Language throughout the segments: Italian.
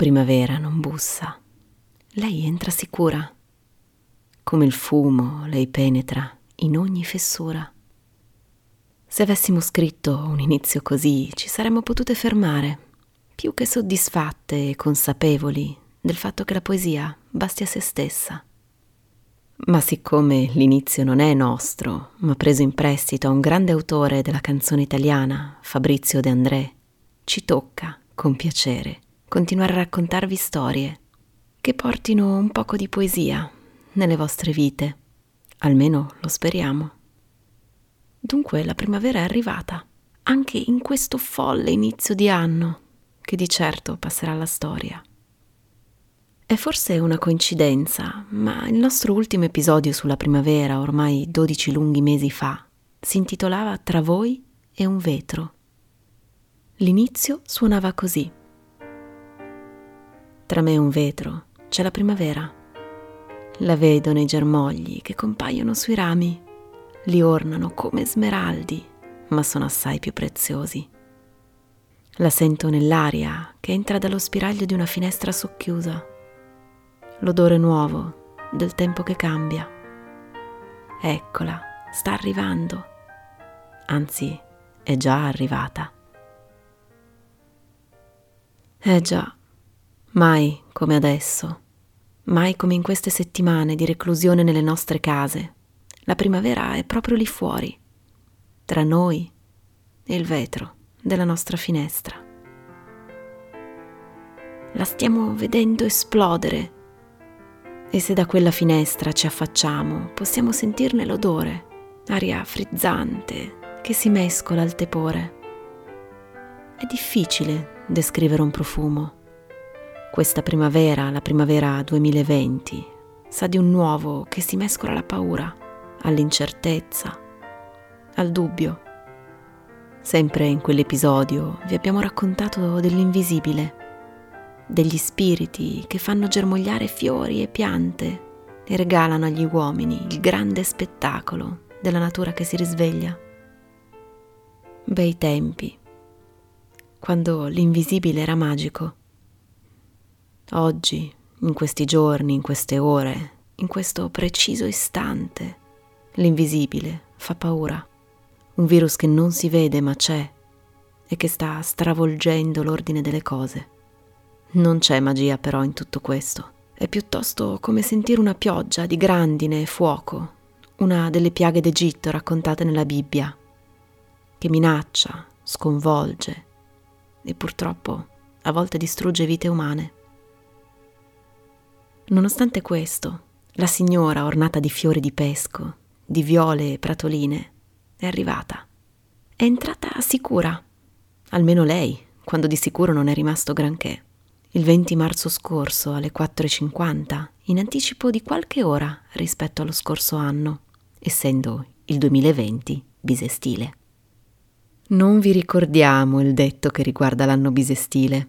Primavera non bussa. Lei entra sicura. Come il fumo, lei penetra in ogni fessura. Se avessimo scritto un inizio così, ci saremmo potute fermare, più che soddisfatte e consapevoli del fatto che la poesia basti a se stessa. Ma siccome l'inizio non è nostro, ma preso in prestito a un grande autore della canzone italiana, Fabrizio De André, ci tocca, con piacere, continuare a raccontarvi storie che portino un poco di poesia nelle vostre vite. Almeno lo speriamo. Dunque la primavera è arrivata, anche in questo folle inizio di anno, che di certo passerà alla storia. È forse una coincidenza, ma il nostro ultimo episodio sulla primavera, ormai 12 lunghi mesi fa, si intitolava Tra voi e un vetro. L'inizio suonava così. Tra me e un vetro c'è la primavera. La vedo nei germogli che compaiono sui rami, li ornano come smeraldi, ma sono assai più preziosi. La sento nell'aria che entra dallo spiraglio di una finestra socchiusa l'odore nuovo del tempo che cambia. Eccola, sta arrivando, anzi è già arrivata. Eh già, mai come adesso, mai come in queste settimane di reclusione nelle nostre case. La primavera è proprio lì fuori, tra noi e il vetro della nostra finestra. La stiamo vedendo esplodere e se da quella finestra ci affacciamo, possiamo sentirne l'odore, aria frizzante che si mescola al tepore. È difficile descrivere un profumo. Questa primavera, la primavera 2020, sa di un nuovo che si mescola alla paura, all'incertezza, al dubbio. Sempre in quell'episodio vi abbiamo raccontato dell'invisibile degli spiriti che fanno germogliare fiori e piante e regalano agli uomini il grande spettacolo della natura che si risveglia. Bei tempi, quando l'invisibile era magico. Oggi, in questi giorni, in queste ore, in questo preciso istante, l'invisibile fa paura. Un virus che non si vede ma c'è e che sta stravolgendo l'ordine delle cose. Non c'è magia però in tutto questo. È piuttosto come sentire una pioggia di grandine e fuoco, una delle piaghe d'Egitto raccontate nella Bibbia, che minaccia, sconvolge e purtroppo a volte distrugge vite umane. Nonostante questo, la signora ornata di fiori di pesco, di viole e pratoline, è arrivata. È entrata sicura, almeno lei, quando di sicuro non è rimasto granché il 20 marzo scorso alle 4.50, in anticipo di qualche ora rispetto allo scorso anno, essendo il 2020 bisestile. Non vi ricordiamo il detto che riguarda l'anno bisestile.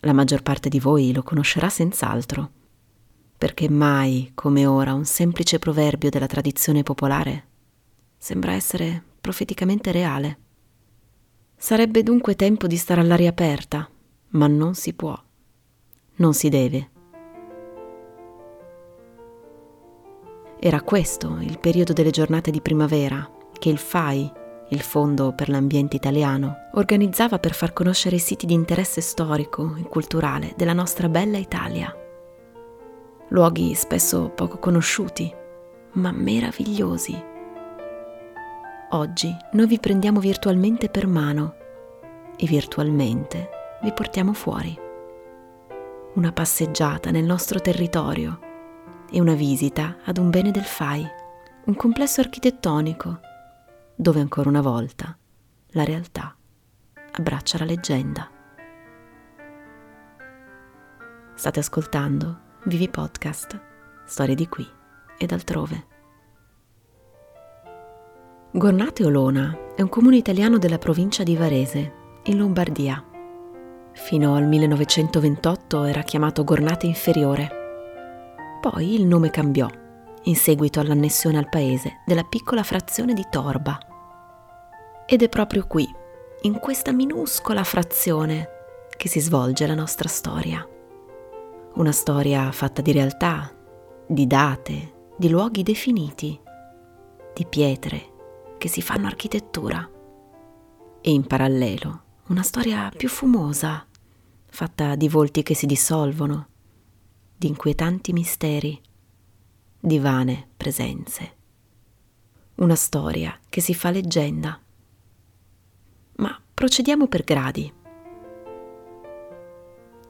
La maggior parte di voi lo conoscerà senz'altro, perché mai come ora un semplice proverbio della tradizione popolare sembra essere profeticamente reale. Sarebbe dunque tempo di stare all'aria aperta, ma non si può non si deve. Era questo il periodo delle giornate di primavera che il FAI, il Fondo per l'Ambiente Italiano, organizzava per far conoscere i siti di interesse storico e culturale della nostra bella Italia. Luoghi spesso poco conosciuti, ma meravigliosi. Oggi noi vi prendiamo virtualmente per mano e virtualmente vi portiamo fuori una passeggiata nel nostro territorio e una visita ad un bene del FAI, un complesso architettonico, dove ancora una volta la realtà abbraccia la leggenda. State ascoltando Vivi Podcast, storie di qui ed altrove. Gornate Olona è un comune italiano della provincia di Varese, in Lombardia. Fino al 1928 era chiamato Gornate Inferiore. Poi il nome cambiò, in seguito all'annessione al paese della piccola frazione di Torba. Ed è proprio qui, in questa minuscola frazione, che si svolge la nostra storia. Una storia fatta di realtà, di date, di luoghi definiti, di pietre che si fanno architettura. E in parallelo una storia più fumosa, fatta di volti che si dissolvono, di inquietanti misteri, di vane presenze. Una storia che si fa leggenda. Ma procediamo per gradi.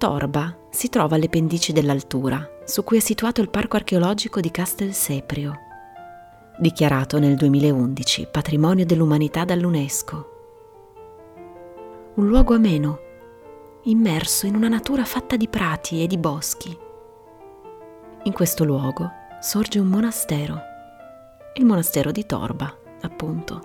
Torba si trova alle pendici dell'altura, su cui è situato il parco archeologico di Castel Seprio, dichiarato nel 2011 patrimonio dell'umanità dall'UNESCO. Un luogo ameno, immerso in una natura fatta di prati e di boschi. In questo luogo sorge un monastero, il monastero di Torba, appunto.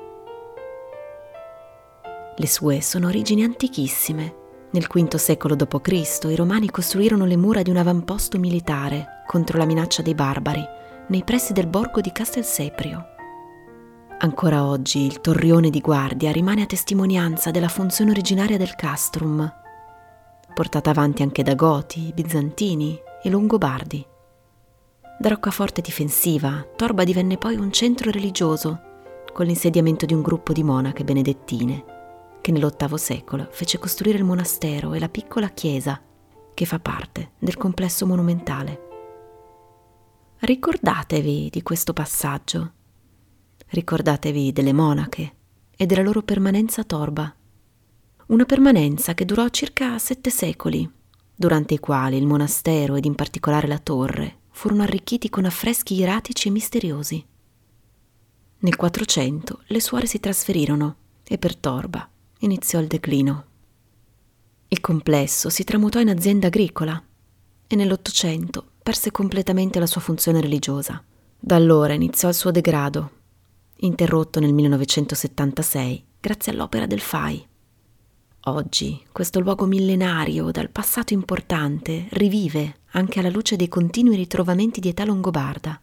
Le sue sono origini antichissime nel V secolo d.C. i Romani costruirono le mura di un avamposto militare contro la minaccia dei barbari nei pressi del borgo di Castelseprio. Ancora oggi il torrione di guardia rimane a testimonianza della funzione originaria del castrum, portata avanti anche da Goti, Bizantini e Longobardi. Da roccaforte difensiva, Torba divenne poi un centro religioso, con l'insediamento di un gruppo di monache benedettine che nell'VIII secolo fece costruire il monastero e la piccola chiesa che fa parte del complesso monumentale. Ricordatevi di questo passaggio, ricordatevi delle monache e della loro permanenza a Torba, una permanenza che durò circa sette secoli, durante i quali il monastero ed in particolare la torre furono arricchiti con affreschi ieratici e misteriosi. Nel 400 le suore si trasferirono e per Torba iniziò il declino. Il complesso si tramutò in azienda agricola e nell'Ottocento perse completamente la sua funzione religiosa. Da allora iniziò il suo degrado, interrotto nel 1976 grazie all'opera del FAI. Oggi questo luogo millenario dal passato importante rivive anche alla luce dei continui ritrovamenti di età longobarda.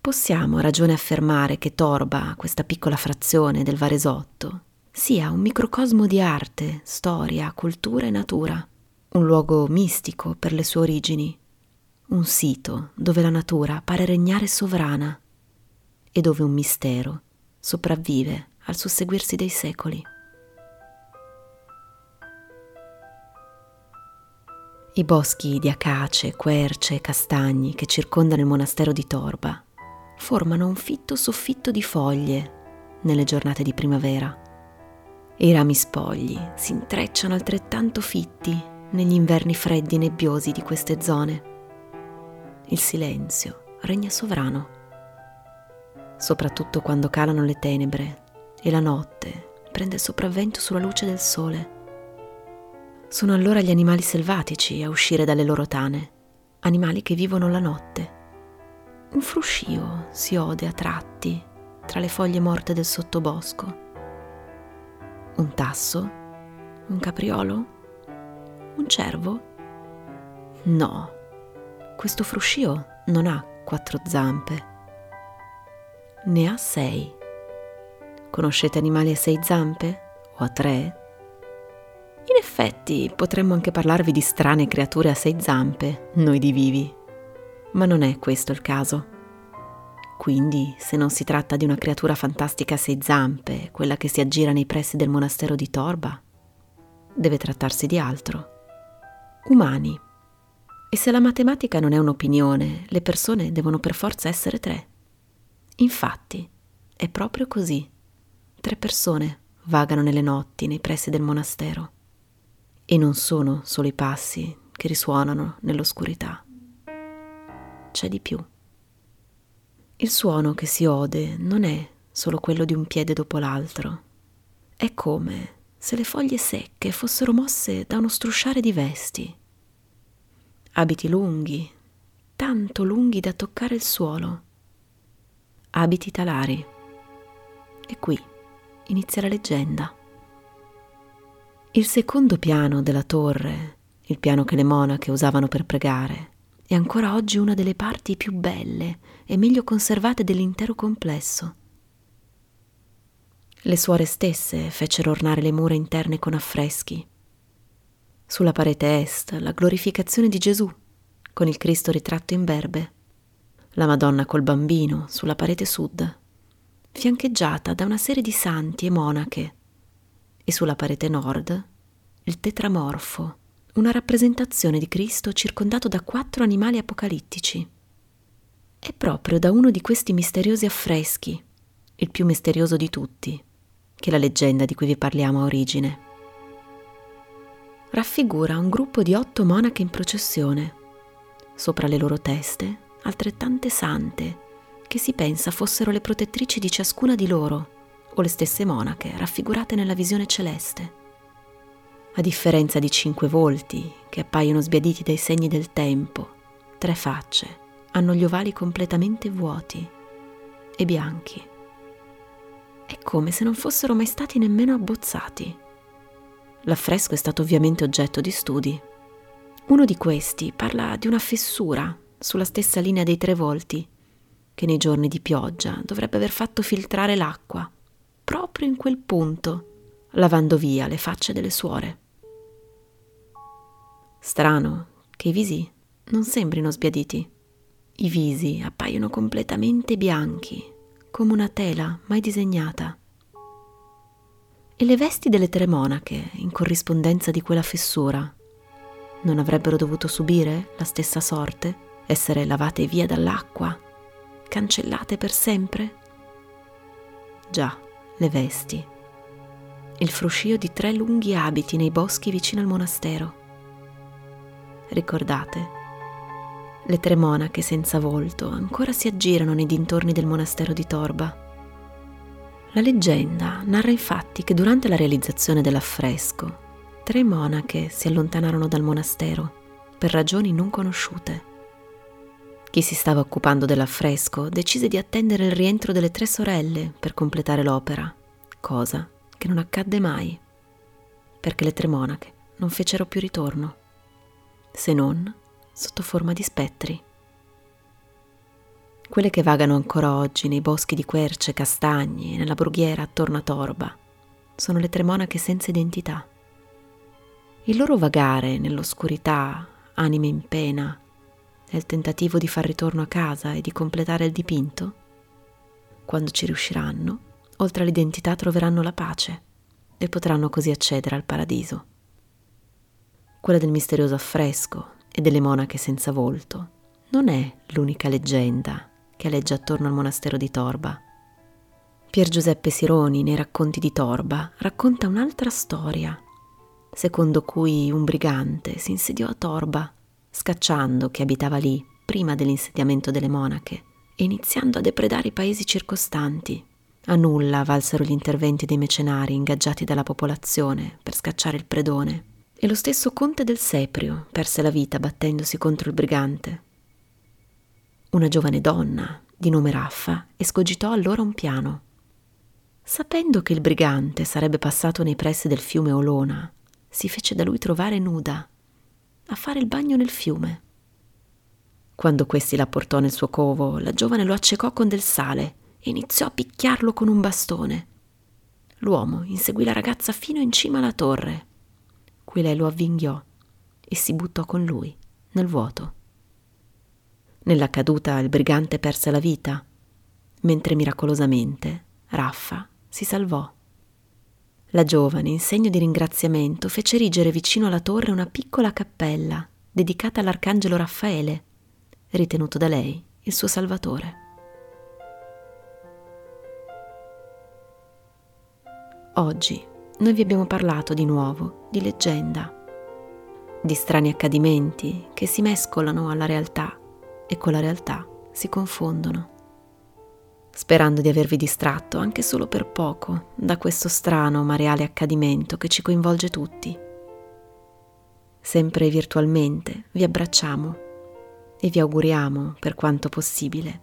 Possiamo a ragione affermare che Torba, questa piccola frazione del Varesotto, sia un microcosmo di arte, storia, cultura e natura, un luogo mistico per le sue origini, un sito dove la natura pare regnare sovrana e dove un mistero sopravvive al susseguirsi dei secoli. I boschi di acace, querce e castagni che circondano il monastero di Torba formano un fitto soffitto di foglie nelle giornate di primavera e i rami spogli si intrecciano altrettanto fitti negli inverni freddi e nebbiosi di queste zone. Il silenzio regna sovrano, soprattutto quando calano le tenebre e la notte prende il sopravvento sulla luce del sole. Sono allora gli animali selvatici a uscire dalle loro tane, animali che vivono la notte. Un fruscio si ode a tratti tra le foglie morte del sottobosco un tasso? Un capriolo? Un cervo? No, questo fruscio non ha quattro zampe, ne ha sei. Conoscete animali a sei zampe o a tre? In effetti potremmo anche parlarvi di strane creature a sei zampe, noi di vivi, ma non è questo il caso. Quindi, se non si tratta di una creatura fantastica a sei zampe, quella che si aggira nei pressi del monastero di Torba, deve trattarsi di altro. Umani. E se la matematica non è un'opinione, le persone devono per forza essere tre. Infatti, è proprio così. Tre persone vagano nelle notti nei pressi del monastero. E non sono solo i passi che risuonano nell'oscurità. C'è di più. Il suono che si ode non è solo quello di un piede dopo l'altro. È come se le foglie secche fossero mosse da uno strusciare di vesti. Abiti lunghi, tanto lunghi da toccare il suolo. Abiti talari. E qui inizia la leggenda. Il secondo piano della torre, il piano che le monache usavano per pregare, è ancora oggi una delle parti più belle e meglio conservate dell'intero complesso. Le suore stesse fecero ornare le mura interne con affreschi. Sulla parete est la glorificazione di Gesù, con il Cristo ritratto in berbe. La Madonna col bambino sulla parete sud, fiancheggiata da una serie di santi e monache. E sulla parete nord il tetramorfo, una rappresentazione di Cristo circondato da quattro animali apocalittici. È proprio da uno di questi misteriosi affreschi, il più misterioso di tutti, che la leggenda di cui vi parliamo ha origine. Raffigura un gruppo di otto monache in processione, sopra le loro teste altrettante sante, che si pensa fossero le protettrici di ciascuna di loro, o le stesse monache raffigurate nella visione celeste a differenza di cinque volti che appaiono sbiaditi dai segni del tempo, tre facce hanno gli ovali completamente vuoti e bianchi. È come se non fossero mai stati nemmeno abbozzati. L'affresco è stato ovviamente oggetto di studi. Uno di questi parla di una fessura sulla stessa linea dei tre volti, che nei giorni di pioggia dovrebbe aver fatto filtrare l'acqua, proprio in quel punto, lavando via le facce delle suore. Strano che i visi non sembrino sbiaditi. I visi appaiono completamente bianchi, come una tela mai disegnata. E le vesti delle tre monache, in corrispondenza di quella fessura, non avrebbero dovuto subire la stessa sorte, essere lavate via dall'acqua, cancellate per sempre? Già, le vesti. Il fruscio di tre lunghi abiti nei boschi vicino al monastero ricordate? Le tre monache senza volto ancora si aggirano nei dintorni del monastero di Torba. La leggenda narra infatti che durante la realizzazione dell'affresco tre monache si allontanarono dal monastero per ragioni non conosciute. Chi si stava occupando dell'affresco decise di attendere il rientro delle tre sorelle per completare l'opera, cosa che non accadde mai, perché le tre monache non fecero più ritorno se non sotto forma di spettri. Quelle che vagano ancora oggi nei boschi di querce, castagni e nella brughiera attorno a Torba sono le tre monache senza identità. Il loro vagare nell'oscurità, anime in pena, nel tentativo di far ritorno a casa e di completare il dipinto, quando ci riusciranno, oltre all'identità troveranno la pace e potranno così accedere al paradiso quella del misterioso affresco e delle monache senza volto, non è l'unica leggenda che aleggia attorno al monastero di Torba. Pier Giuseppe Sironi, nei racconti di Torba, racconta un'altra storia, secondo cui un brigante si insediò a Torba, scacciando chi abitava lì prima dell'insediamento delle monache e iniziando a depredare i paesi circostanti. A nulla valsero gli interventi dei mecenari ingaggiati dalla popolazione per scacciare il predone e lo stesso conte del Seprio perse la vita battendosi contro il brigante. Una giovane donna, di nome Raffa, escogitò allora un piano. Sapendo che il brigante sarebbe passato nei pressi del fiume Olona, si fece da lui trovare nuda, a fare il bagno nel fiume. Quando questi la portò nel suo covo, la giovane lo accecò con del sale e iniziò a picchiarlo con un bastone. L'uomo inseguì la ragazza fino in cima alla torre cui lei lo avvinghiò e si buttò con lui nel vuoto. Nella caduta il brigante perse la vita, mentre miracolosamente Raffa si salvò. La giovane, in segno di ringraziamento, fece erigere vicino alla torre una piccola cappella dedicata all'arcangelo Raffaele, ritenuto da lei il suo salvatore. Oggi noi vi abbiamo parlato di nuovo di leggenda, di strani accadimenti che si mescolano alla realtà e con la realtà si confondono. Sperando di avervi distratto anche solo per poco da questo strano ma reale accadimento che ci coinvolge tutti. Sempre virtualmente vi abbracciamo e vi auguriamo, per quanto possibile,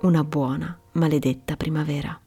una buona, maledetta primavera.